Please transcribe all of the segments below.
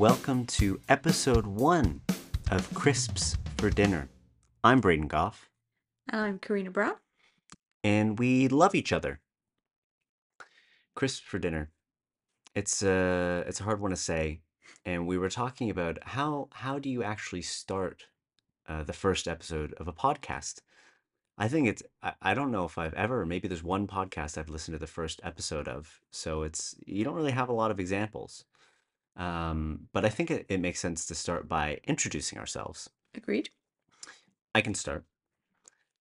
Welcome to episode one of Crisps for Dinner. I'm Braden Goff, And I'm Karina Brown. and we love each other. Crisps for Dinner. It's a it's a hard one to say, and we were talking about how how do you actually start uh, the first episode of a podcast. I think it's I, I don't know if I've ever maybe there's one podcast I've listened to the first episode of, so it's you don't really have a lot of examples. Um, but I think it, it makes sense to start by introducing ourselves. Agreed. I can start.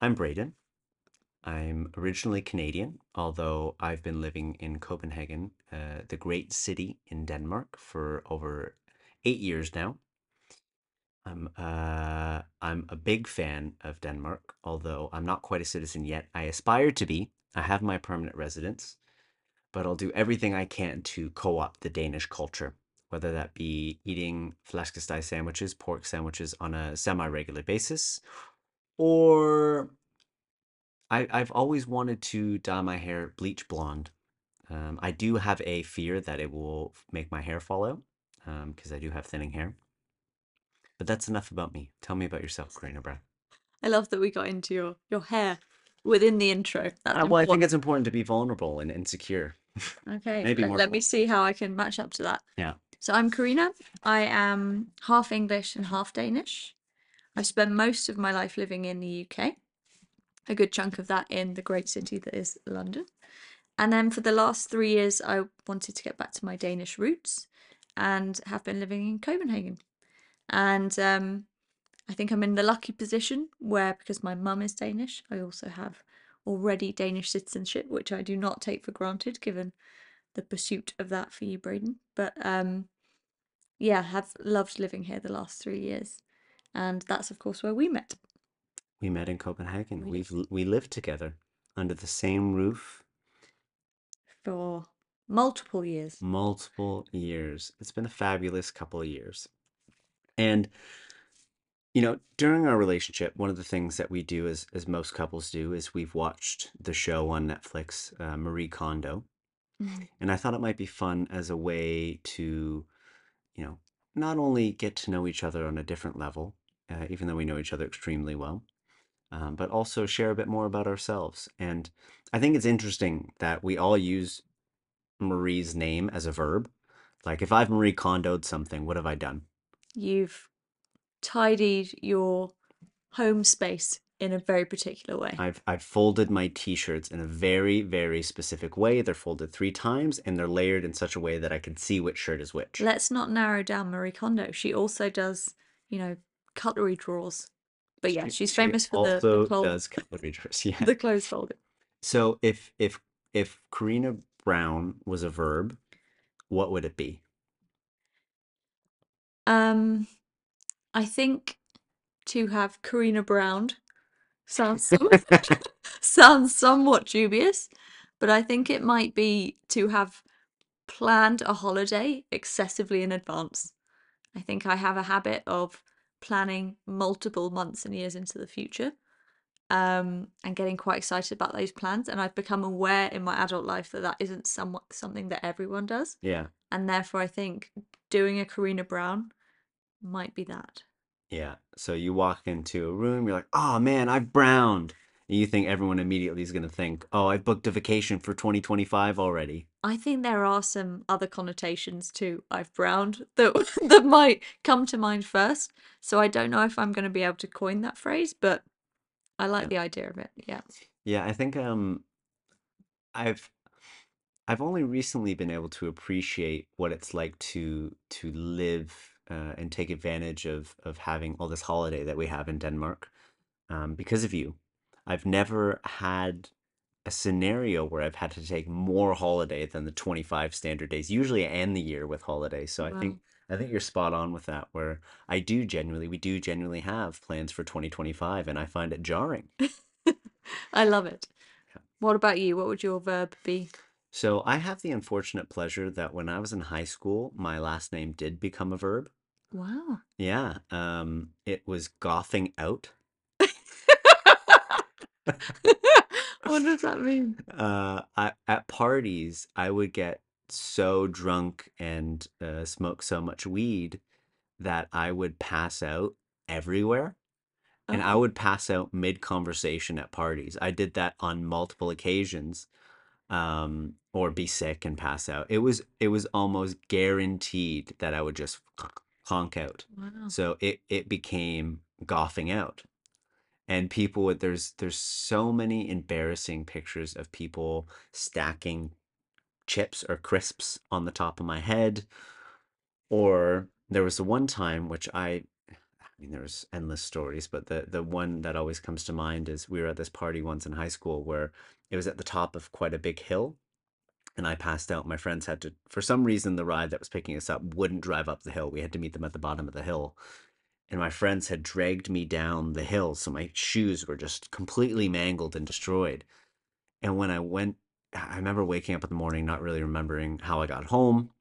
I'm Braden. I'm originally Canadian, although I've been living in Copenhagen, uh, the great city in Denmark, for over eight years now. I'm uh, I'm a big fan of Denmark, although I'm not quite a citizen yet. I aspire to be. I have my permanent residence, but I'll do everything I can to co-opt the Danish culture, whether that be eating flæskesteg sandwiches, pork sandwiches on a semi-regular basis, or I, I've always wanted to dye my hair bleach blonde. Um, I do have a fear that it will make my hair fall out because I do have thinning hair. But that's enough about me. Tell me about yourself, Karina Brown. I love that we got into your, your hair within the intro. Uh, well, I think it's important to be vulnerable and insecure. Okay, maybe let, more let me see how I can match up to that. Yeah. So I'm Karina. I am half English and half Danish. I've spent most of my life living in the UK, a good chunk of that in the great city that is London. And then for the last three years, I wanted to get back to my Danish roots and have been living in Copenhagen. And um, I think I'm in the lucky position where, because my mum is Danish, I also have already Danish citizenship, which I do not take for granted given the pursuit of that for you, Braden. But um, yeah, have loved living here the last three years. And that's, of course, where we met. We met in Copenhagen. We We've we lived together under the same roof for multiple years. multiple years. It's been a fabulous couple of years. And you know, during our relationship, one of the things that we do as as most couples do is we've watched the show on Netflix, uh, Marie Kondo, Mm. and I thought it might be fun as a way to, you know, not only get to know each other on a different level, uh, even though we know each other extremely well, um, but also share a bit more about ourselves. And I think it's interesting that we all use Marie's name as a verb. Like if I've Marie Kondoed something, what have I done? You've tidied your home space in a very particular way. I've I've folded my t-shirts in a very, very specific way. They're folded three times and they're layered in such a way that I can see which shirt is which. Let's not narrow down Marie Kondo. She also does, you know, cutlery drawers. But yeah, She- she's she famous for the, also the, does cutlery drawers. Yeah. the clothes folding. So if if if Karina Brown was a verb, what would it be? Um, I think to have Karina Brown sounds some- sounds somewhat dubious, but I think it might be to have planned a holiday excessively in advance. I think I have a habit of planning multiple months and years into the future. Um, and getting quite excited about those plans, and I've become aware in my adult life that that isn't somewhat something that everyone does, Yeah. and therefore I think doing a Karina Brown might be that. Yeah. So you walk into a room, you're like, oh man, I've browned. And you think everyone immediately is going to think, oh, I've booked a vacation for 2025 already. I think there are some other connotations to I've browned that that might come to mind first. So I don't know if I'm going to be able to coin that phrase, but I like Yeah. the idea of it. Yeah. Yeah, I think um I've I've only recently been able to appreciate what it's like to to live uh, and take advantage of of having all this holiday that we have in Denmark um, because of you. I've never had a scenario where I've had to take more holiday than the 25 standard days. Usually I end the year with holidays. So I think I think you're spot on with that where I do genuinely we do genuinely have plans for 2025 and I find it jarring. I love it. Yeah. What about you? What would your verb be? So I have the unfortunate pleasure that when I was in high school, my last name did become a verb. Wow. Yeah, um, it was goffing out. what does that mean? Uh, I, at parties, I would get so drunk and uh, smoke so much weed that I would pass out everywhere. And I Oh, would pass out mid conversation at parties. I did that on multiple occasions, um, or be sick and pass out. It was it was almost guaranteed that I would just honk out. wow. So it it became goffing out. And people would there's there's so many embarrassing pictures of people stacking chips or crisps on the top of my head. Or there was the one time which I I mean, there's endless stories, but the the one that always comes to mind is we were at this party once in high school where it was at the top of quite a big hill, and I passed out. My friends had to, for some reason, the ride that was picking us up wouldn't drive up the hill. We had to meet them at the bottom of the hill, and my friends had dragged me down the hill, so my shoes were just completely mangled and destroyed. And when I went, I remember waking up in the morning, not really remembering how I got home,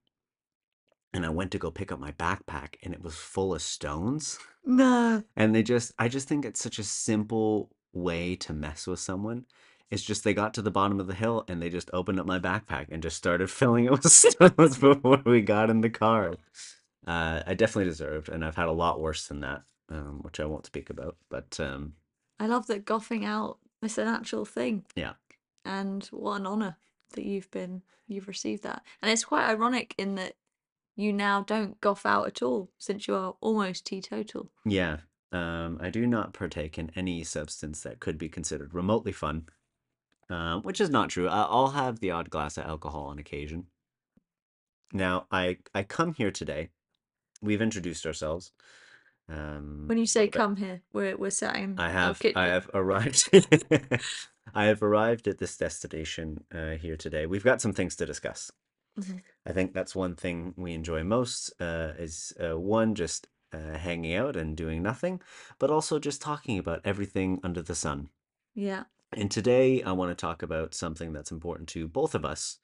and I went to go pick up my backpack, and it was full of stones. No. And they just I just think it's such a simple way to mess with someone. It's just they got to the bottom of the hill and they just opened up my backpack and just started filling it with stones before we got in the car. Uh, I definitely deserved, and I've had a lot worse than that, um, which I won't speak about. But um, I love that goffing out is an actual thing. yeah, And what an honour that you've been you've received that. And it's quite ironic in that you now don't goff out at all since you are almost teetotal. yeah. Um, I do not partake in any substance that could be considered remotely fun, uh, which is not true. I- I'll have the odd glass of alcohol on occasion. Now, I I come here today we've introduced ourselves. Um, When you say come here, we're we're sat in I have I have arrived. I have arrived at this destination uh, here today. We've got some things to discuss. Mhm. I think that's one thing we enjoy most uh, is uh, one just uh, hanging out and doing nothing, but also just talking about everything under the sun. Yeah. And today I want to talk about something that's important to both of us.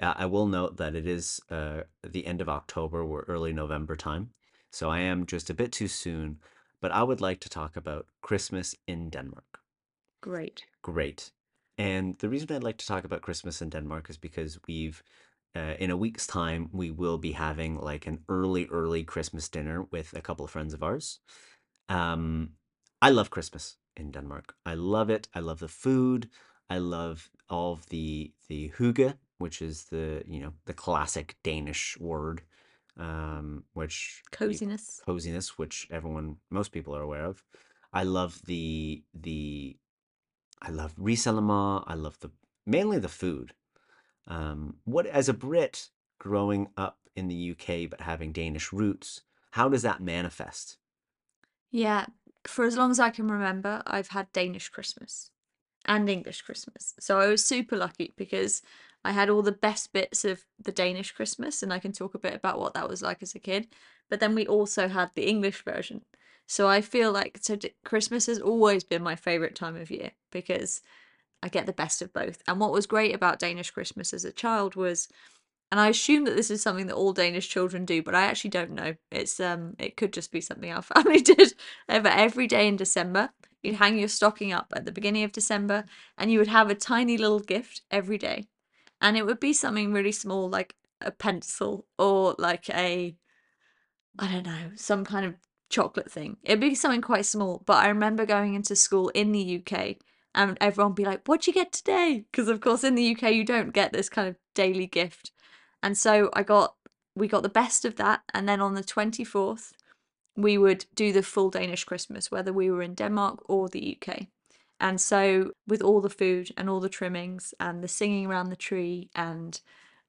Uh, I will note that it is uh, the end of October or early November time. So I am just a bit too soon, but I would like to talk about Christmas in Denmark. Great. Great. And the reason I'd like to talk about Christmas in Denmark is because we've, uh, in a week's time, we will be having like an early, early Christmas dinner with a couple of friends of ours. Um, I love Christmas in Denmark. I love it. I love the food. I love all of the the hygge, which is the you know the classic Danish word, um, which Coziness. coziness, which everyone, most people are aware of. I love the the I love risalamande. I love the mainly the food. Um, what as a Brit growing up in the UK but having Danish roots, how does that manifest? Yeah. For as long as I can remember, I've had Danish Christmas and English Christmas. So I was super lucky because I had all the best bits of the Danish Christmas, and I can talk a bit about what that was like as a kid. But then we also had the English version. So I feel like so Christmas has always been my favorite time of year because I get the best of both. And what was great about Danish Christmas as a child was and I assume that this is something that all Danish children do, but I actually don't know. It's um it could just be something our family did. Ever every day in December, you'd hang your stocking up at the beginning of December and you would have a tiny little gift every day. And it would be something really small like a pencil or like a I don't know, some kind of chocolate thing. It'd be something quite small, but I remember going into school in the UK and everyone be like, What'd you get today? Because, of course, in the UK, you don't get this kind of daily gift. And so I got, we got the best of that. And then on the 24th, we would do the full Danish Christmas, whether we were in Denmark or the UK. And so, with all the food and all the trimmings and the singing around the tree and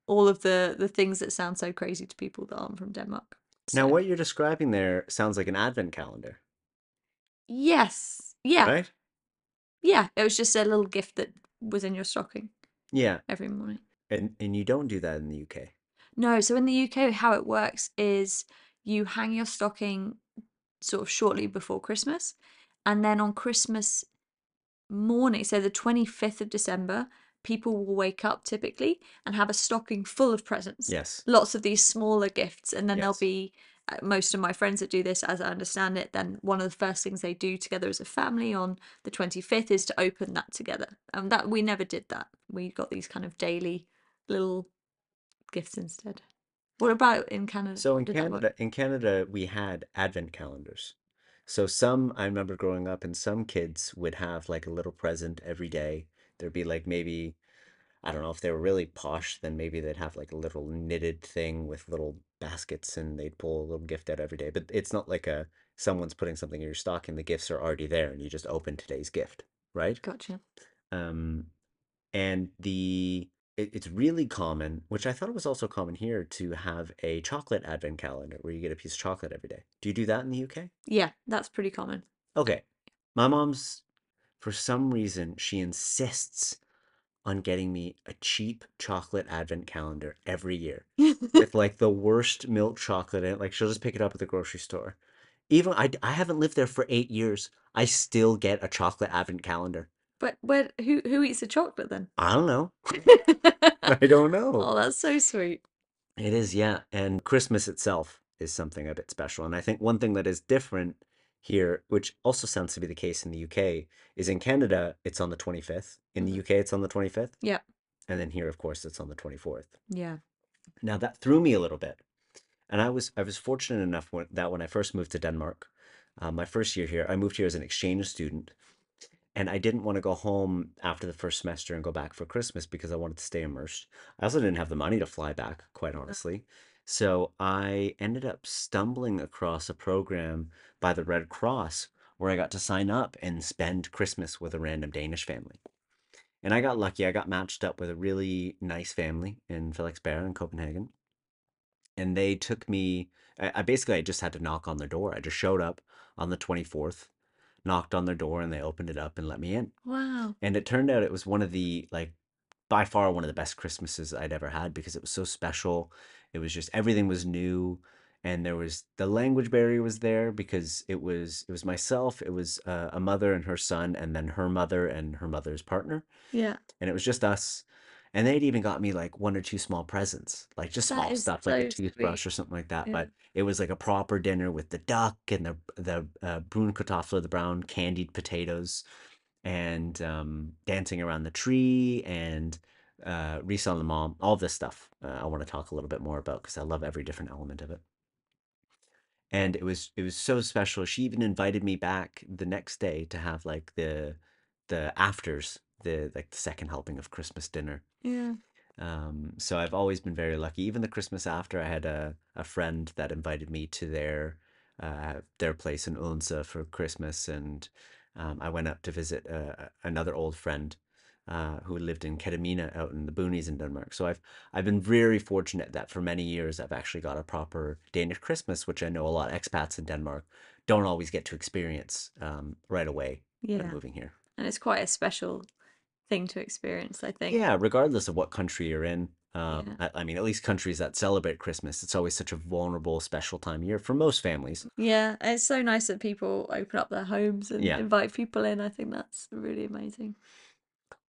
all of the the things that sound so crazy to people that aren't from Denmark. Now, what you're describing there sounds like an advent calendar, yes, yeah, right? yeah. It was just a little gift that was in your stocking Yeah, every morning. And and you don't do that in the UK. No, so in the UK, how it works is you hang your stocking sort of shortly before Christmas, and then on Christmas morning, so the 25th of December, people will wake up typically and have a stocking full of presents. Yes. Lots of these smaller gifts, and then there'll be uh, most of my friends that do this, as I understand it, then one of the first things they do together as a family on the 25th is to open that together. And that we never did that. We got these kind of daily little gifts instead. What about in Canada? So in? Canada, in Canada, we had advent calendars. So some, I remember growing up, and some kids would have like a little present every day. There'd be like maybe, I don't know if they were really posh, then maybe they'd have like a little knitted thing with little baskets and they'd pull a little gift out every day. But it's not like a someone's putting something in your stocking, the gifts are already there and you just open today's gift, right? Gotcha. Um, and the it, it's really common, which I thought it was also common here, to have a chocolate advent calendar where you get a piece of chocolate every day. Do you do that in the UK? Yeah, that's pretty common. Okay. My mom's, for some reason, she insists on getting me a cheap chocolate advent calendar every year with like the worst milk chocolate in it. Like she'll just pick it up at the grocery store. Even I, I haven't lived there for eight years. I still get a chocolate advent calendar. But where who who eats the chocolate then? I don't know. I don't know. Oh, that's so sweet. It is, yeah. And Christmas itself is something a bit special. And I think one thing that is different here, which also sounds to be the case in the UK, is in Canada, it's on the 25th. In the Mhm. UK, it's on the 25th. Yeah. And then here, of course, it's on the 24th. Yeah. Now that threw me a little bit. And I was I was fortunate enough when, that when I first moved to Denmark, uh, my first year here, I moved here as an exchange student. And I didn't want to go home after the first semester and go back for Christmas because I wanted to stay immersed. I also didn't have the money to fly back, quite uh-huh. honestly. So I ended up stumbling across a program by the Red Cross where I got to sign up and spend Christmas with a random Danish family. And I got lucky. I got matched up with a really nice family in Frederiksberg in Copenhagen. And they took me, I, I basically I just had to knock on their door. I just showed up on the 24th, knocked on their door, and they opened it up and let me in. Wow. And it turned out it was one of the like by far one of the best Christmases I'd ever had because it was so special. It was just everything was new and there was the language barrier was there because it was it was myself, it was uh, a mother and her son and then her mother and her mother's partner Yeah. and it was just us. And they'd even got me like one or two small presents, like just That small is stuff like a so sweet. toothbrush or something like that. Yeah. But it was like a proper dinner with the duck and the the uh, brun kartofler, the brown candied potatoes, and um, dancing around the tree and uh, Risalamande, all this stuff. Uh, I want to talk a little bit more about because I love every different element of it. And it was it was so special. She even invited me back the next day to have like the the afters, the like the second helping of Christmas dinner. Yeah. Um, so I've always been very lucky. Even the Christmas after, I had a, a friend that invited me to their uh, their place in Odense for Christmas, and um, I went up to visit uh, another old friend uh, who lived in Ketamina out in the boonies in Denmark. So I've I've been very fortunate that for many years I've actually got a proper Danish Christmas, which I know a lot of expats in Denmark don't always get to experience um, right away when Yeah. moving here. And it's quite a special thing to experience, I think. Yeah, regardless of what country you're in. Yeah. Um, I, I mean, at least countries that celebrate Christmas, it's always such a vulnerable, special time of year for most families. Yeah, it's so nice that people open up their homes and Yeah. invite people in. I think that's really amazing.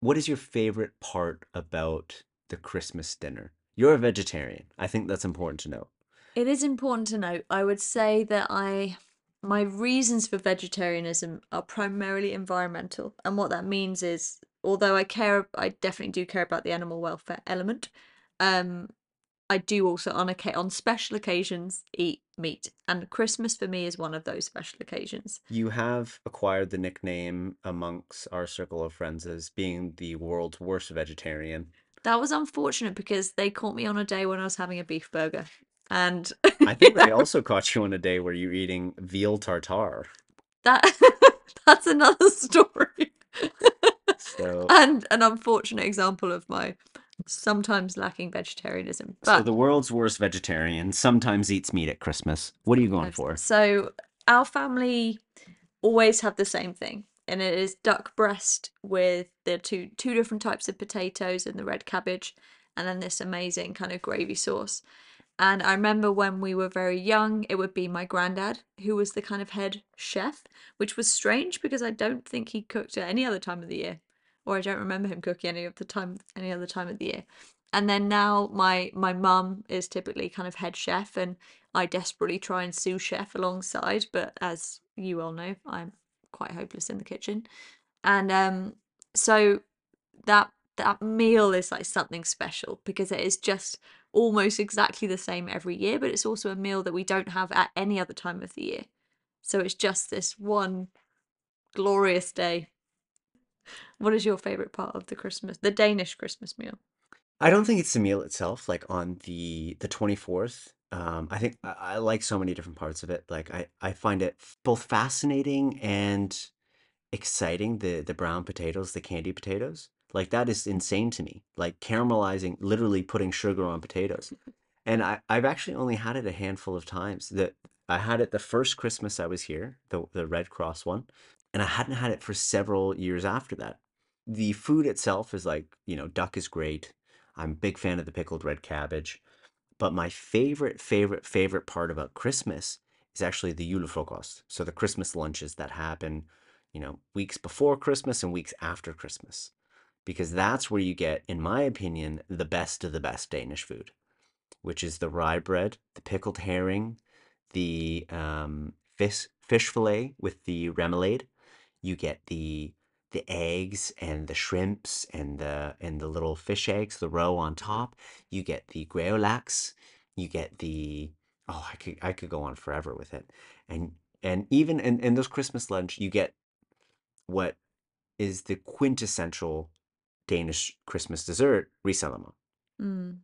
What is your favorite part about the Christmas dinner? You're a vegetarian. I think that's important to note. It is important to note. I would say that I my reasons for vegetarianism are primarily environmental, and what that means is, although I care, I definitely do care about the animal welfare element. Um, I do also on occa- on special occasions eat meat, and Christmas for me is one of those special occasions. You have acquired the nickname amongst our circle of friends as being the world's worst vegetarian. That was unfortunate because they caught me on a day when I was having a beef burger, and I think they also caught you on a day where you're eating veal tartare. that that's another story. So, and an unfortunate example of my sometimes lacking vegetarianism. so the world's worst vegetarian sometimes eats meat at Christmas. What are you going for? So our family always have the same thing, and it is duck breast with the two two different types of potatoes and the red cabbage, and then this amazing kind of gravy sauce. And I remember when we were very young, it would be my granddad who was the kind of head chef, which was strange because I don't think he cooked at any other time of the year, or I don't remember him cooking any of the time any other time of the year. And then now my my mum is typically kind of head chef, and I desperately try and sous chef alongside, but as you all know, I'm quite hopeless in the kitchen. And um, so that that meal is like something special because it is just almost exactly the same every year, but it's also a meal that we don't have at any other time of the year. So it's just this one glorious day. What is your favorite part of the Christmas, the Danish Christmas meal? I don't think it's the meal itself, like on the the 24th. Um, I think I, I like so many different parts of it. Like I, I find it f- both fascinating and exciting, the the brown potatoes, the candy potatoes. Like that is insane to me. Like caramelizing, literally putting sugar on potatoes. And I, I've actually only had it a handful of times. That I had it the first Christmas I was here, the the Red Cross one, and I hadn't had it for several years after that. The food itself is like, you know, duck is great. I'm a big fan of the pickled red cabbage. But my favorite, favorite, favorite part about Christmas is actually the julefrokost. So the Christmas lunches that happen, you know, weeks before Christmas and weeks after Christmas. Because that's where you get, in my opinion, the best of the best Danish food, which is the rye bread, the pickled herring, the um, fish fish fillet with the remoulade. You get the the eggs and the shrimps and the and the little fish eggs, the roe on top. You get the gravlax. You get the oh, I could I could go on forever with it. And and even in, in those Christmas lunch, you get what is the quintessential Danish Christmas dessert, risalamande. Mm,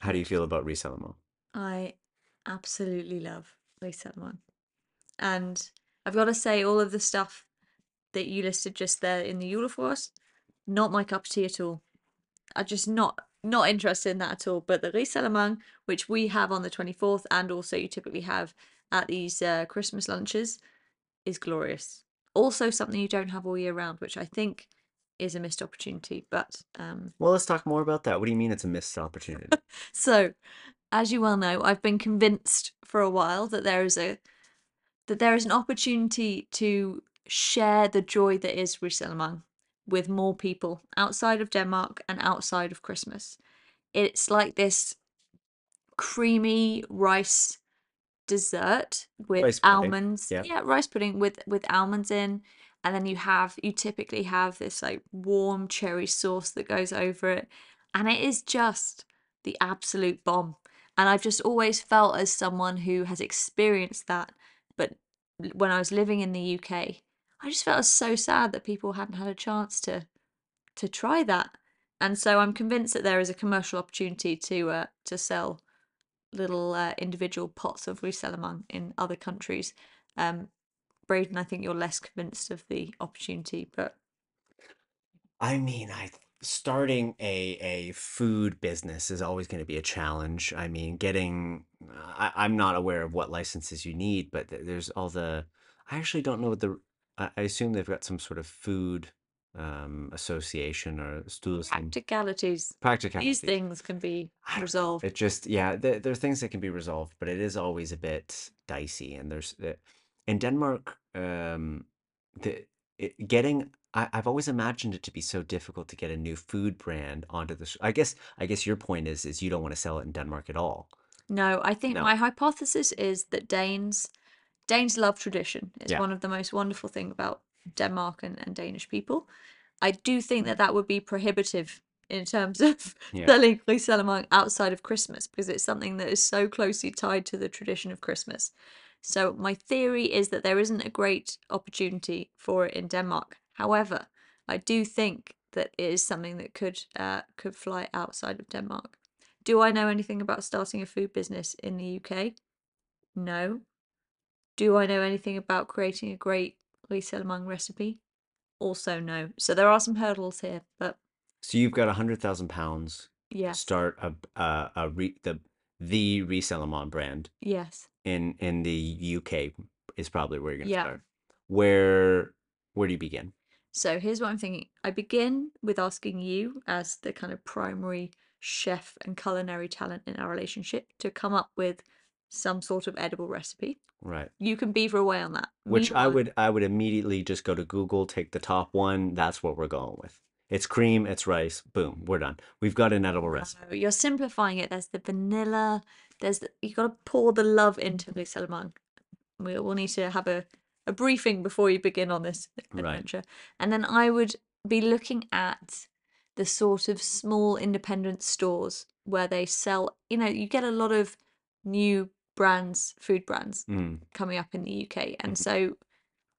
How do you feel about risalamande? I absolutely love Risalamande. And I've got to say, all of the stuff that you listed just there in the Julefrokost, not my cup of tea at all. I'm just not not interested in that at all. But the Risalamande, which we have on the 24th, and also you typically have at these uh, Christmas lunches, is glorious. Also, something you don't have all year round, which I think is a missed opportunity. But um, Well, let's talk more about that. What do you mean it's a missed opportunity? so, as you well know, I've been convinced for a while that there is a that there is an opportunity to share the joy that is Risalamande with more people outside of Denmark and outside of Christmas. It's like this creamy rice dessert with almonds. yeah. Yeah, rice pudding with with almonds in. And then you have you typically have this like warm cherry sauce that goes over it. And it is just the absolute bomb. And I've just always felt as someone who has experienced that, but when I was living in the UK, I just felt so sad that people hadn't had a chance to to try that. And so I'm convinced that there is a commercial opportunity to uh, to sell little uh, individual pots of Risalamande in other countries. Um, Braden, I think you're less convinced of the opportunity, but I mean, I starting a a food business is always going to be a challenge. I mean, getting I, I'm not aware of what licenses you need, but th- there's all the I actually don't know what the I, I assume they've got some sort of food um association or styrelsen practicalities. Practicalities these things can be I don't know. resolved. It just, yeah, there, there are things that can be resolved, but it is always a bit dicey. And there's uh, in Denmark, um, the it, getting. I, I've always imagined it to be so difficult to get a new food brand onto the. sh- I guess, I guess your point is, is you don't want to sell it in Denmark at all. No, I think No. my hypothesis is that Danes Danes love tradition. It's Yeah. one of the most wonderful thing about Denmark and, and Danish people. I do think that that would be prohibitive in terms of Yeah. selling Risalamande outside of Christmas because it's something that is so closely tied to the tradition of Christmas. So my theory is that there isn't a great opportunity for it in Denmark. However, I do think that it is something that could uh, could fly outside of Denmark. Do I know anything about starting a food business in the UK? No. Do I know anything about creating a great Risalamande recipe? Also no. So there are some hurdles here, but So you've got a hundred thousand pounds to yes, start a a, a re, the the Risalamande brand yes. in in the UK is probably where you're gonna Yeah. start. Where where do you begin? So here's what I'm thinking. I begin with asking you, as the kind of primary chef and culinary talent in our relationship, to come up with some sort of edible recipe. Right. You can beaver away on that. Which I would I would immediately just go to Google, take the top one. That's what we're going with. It's cream, it's rice. Boom, we're done. We've got an edible recipe. No, you're simplifying it. There's the vanilla. There's the, you got to pour the love into the Salaman. We will need to have a, a briefing before you begin on this Right. adventure. And then I would be looking at the sort of small independent stores where they sell, you know, you get a lot of new brands, food brands Mm. coming up in the UK. And Mhm. so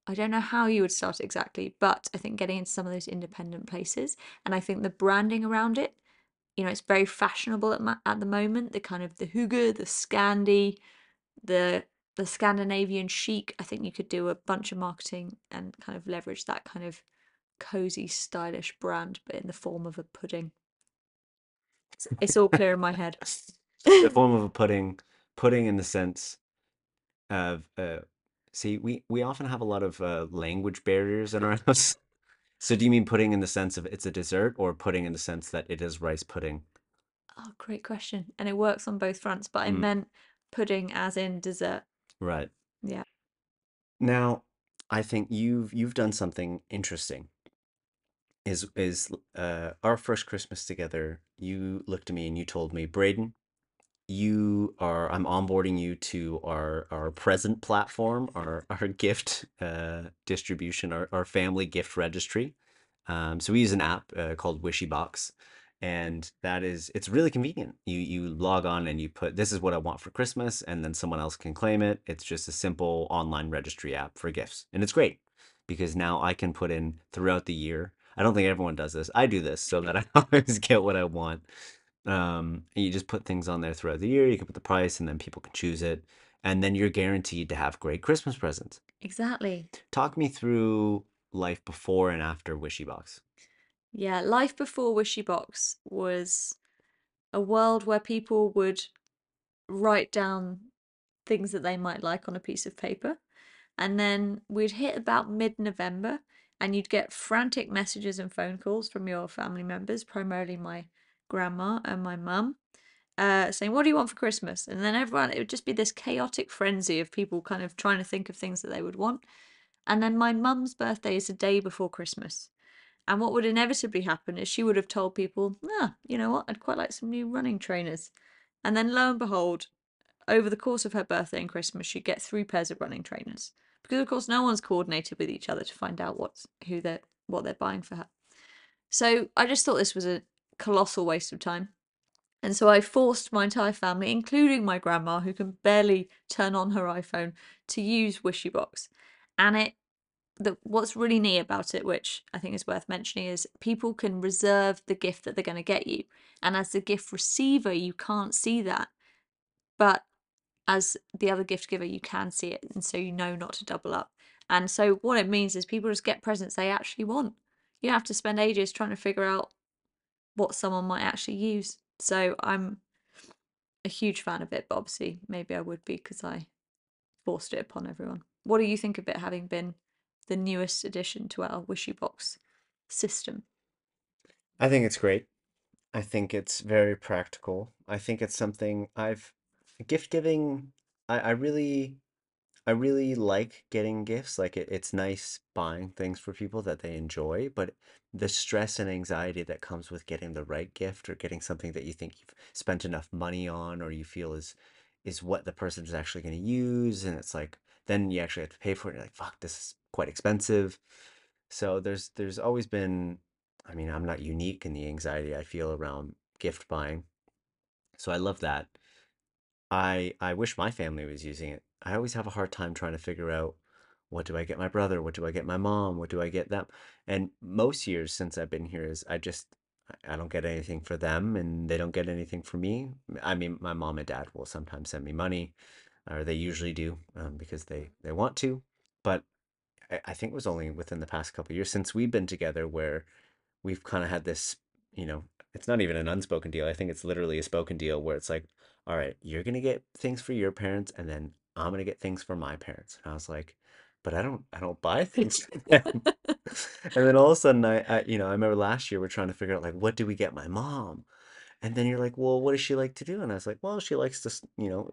I don't know how you would start exactly, but I think getting into some of those independent places and I think the branding around it, you know, it's very fashionable at, ma- at the moment. The kind of the hygge, the Scandi, the the Scandinavian chic. I think you could do a bunch of marketing and kind of leverage that kind of cozy, stylish brand, but in the form of a pudding. It's, it's all clear in my head. the form of a pudding, pudding in the sense of uh, see, we we often have a lot of uh, language barriers in our house. So do you mean pudding in the sense of it's a dessert, or pudding in the sense that it is rice pudding? Oh, great question. And it works on both fronts, but I Mm. meant pudding as in dessert. Right. Yeah. Now, I think you've you've done something interesting. Is is uh our first Christmas together, you looked at me and you told me, Braden, you are I'm onboarding you to our our present platform, our our gift uh distribution, our, our family gift registry. Um, so we use an app uh, called WishyBox, and that is it's really convenient. You you log on and you put this is what I want for Christmas, and then someone else can claim it. It's just a simple online registry app for gifts, and it's great because now I can put in throughout the year. I don't think everyone does this. I do this so that I always get what I want. Um, and you just put things on there throughout the year. You can put the price, and then people can choose it, and then you're guaranteed to have great Christmas presents. Exactly. Talk me through life before and after WishyBox. Yeah, life before WishyBox was a world where people would write down things that they might like on a piece of paper. And then we'd hit about mid November and you'd get frantic messages and phone calls from your family members, primarily my grandma and my mum, uh, saying, What do you want for Christmas? And then everyone, it would just be this chaotic frenzy of people kind of trying to think of things that they would want. And then my mum's birthday is a day before Christmas. And what would inevitably happen is she would have told people, ah, you know what, I'd quite like some new running trainers. And then lo and behold, over the course of her birthday and Christmas, she'd get three pairs of running trainers. Because of course no one's coordinated with each other to find out what's who they're what they're buying for her. So I just thought this was a colossal waste of time. And so I forced my entire family, including my grandma, who can barely turn on her iPhone, to use WishyBox. And it the what's really neat about it, which I think is worth mentioning, is people can reserve the gift that they're going to get you. And as the gift receiver, you can't see that. But as the other gift giver, you can see it. And so you know not to double up. And so what it means is people just get presents they actually want. You have to spend ages trying to figure out what someone might actually use. So I'm a huge fan of it, but obviously maybe I would be because I forced it upon everyone. What do you think of it having been the newest addition to our WishyBox system? I think it's great. I think it's very practical. I think it's something I've gift giving. I, I really, I really like getting gifts. Like it, it's nice buying things for people that they enjoy, but the stress and anxiety that comes with getting the right gift or getting something that you think you've spent enough money on or you feel is is what the person is actually going to use, and it's like then you actually have to pay for it. You're like, fuck, this is quite expensive. So there's there's always been, I mean, I'm not unique in the anxiety I feel around gift buying. So I love that. I I wish my family was using it. I always have a hard time trying to figure out what do I get my brother? What do I get my mom? What do I get them? And most years since I've been here is I just I don't get anything for them and they don't get anything for me. I mean, my mom and dad will sometimes send me money, or they usually do, um, because they they want to. But I, I think it was only within the past couple of years since we've been together where we've kind of had this, you know, it's not even an unspoken deal. I think it's literally a spoken deal where it's like, all right, you're gonna get things for your parents, and then I'm gonna get things for my parents. And I was like, but I don't, I don't buy things for them. And then all of a sudden, I, I, you know, I remember last year we're trying to figure out like, what do we get my mom? And then you're like, well, what does she like to do? And I was like, well, she likes to, you know,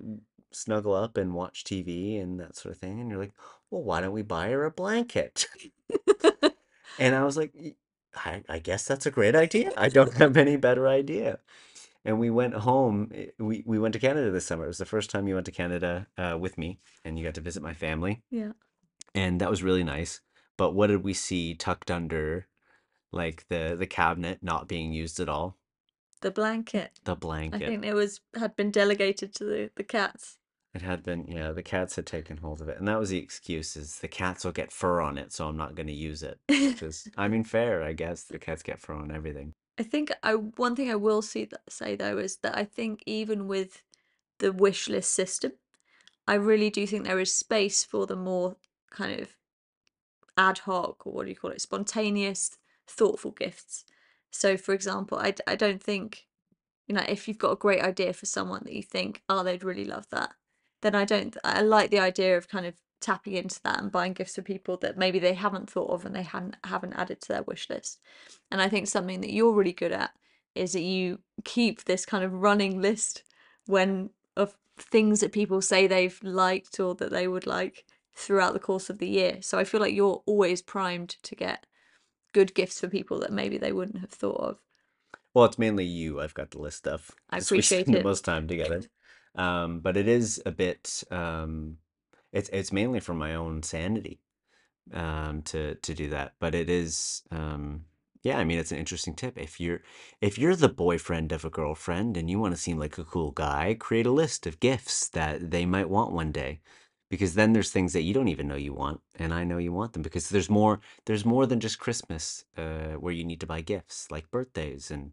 snuggle up and watch TV and that sort of thing. And you're like, well, why don't we buy her a blanket? And I was like, I, I guess that's a great idea. I don't have any better idea. And we went home. eh, We, we went to Canada this summer. It was the first time you went to Canada uh, with me, and you got to visit my family, Yeah. and that was really nice. But what did we see tucked under like the the cabinet not being used at all? the blanket. The blanket. I blanket. think it was had been delegated to the, the cats. It had been, yeah, the cats had taken hold of it. And that was the excuse is the cats will get fur on it, so I'm not going to use it. Which is, I mean, fair, I guess. The cats get fur on everything. I think I one thing I will see that, say though is that I think even with the wish list system, I really do think there is space for the more kind of ad hoc or what do you call it, spontaneous, thoughtful gifts. So, for example, I, I don't think, you know, if you've got a great idea for someone that you think, oh, they'd really love that, then I don't, I like the idea of kind of tapping into that and buying gifts for people that maybe they haven't thought of and they hadn't haven't added to their wish list. And I think something that you're really good at is that you keep this kind of running list when of things that people say they've liked or that they would like throughout the course of the year. So I feel like you're always primed to get good gifts for people that maybe they wouldn't have thought of. Well, it's mainly you I've got the list of. I 'cause we appreciate spend the it. most time together. Um, but it is a bit, um, it's it's mainly for my own sanity um, to to do that. But it is, um, yeah. I mean, it's an interesting tip. If you're if you're the boyfriend of a girlfriend and you want to seem like a cool guy, create a list of gifts that they might want one day, because then there's things that you don't even know you want, and I know you want them because there's more there's more than just Christmas uh, where you need to buy gifts, like birthdays and.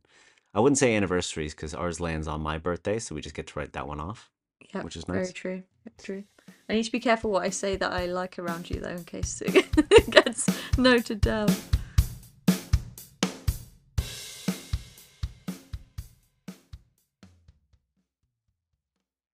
I wouldn't say anniversaries because ours lands on my birthday, so we just get to write that one off, Yeah, which is very nice. true. Very true. I need to be careful what I say that I like around you though, in case it gets noted down.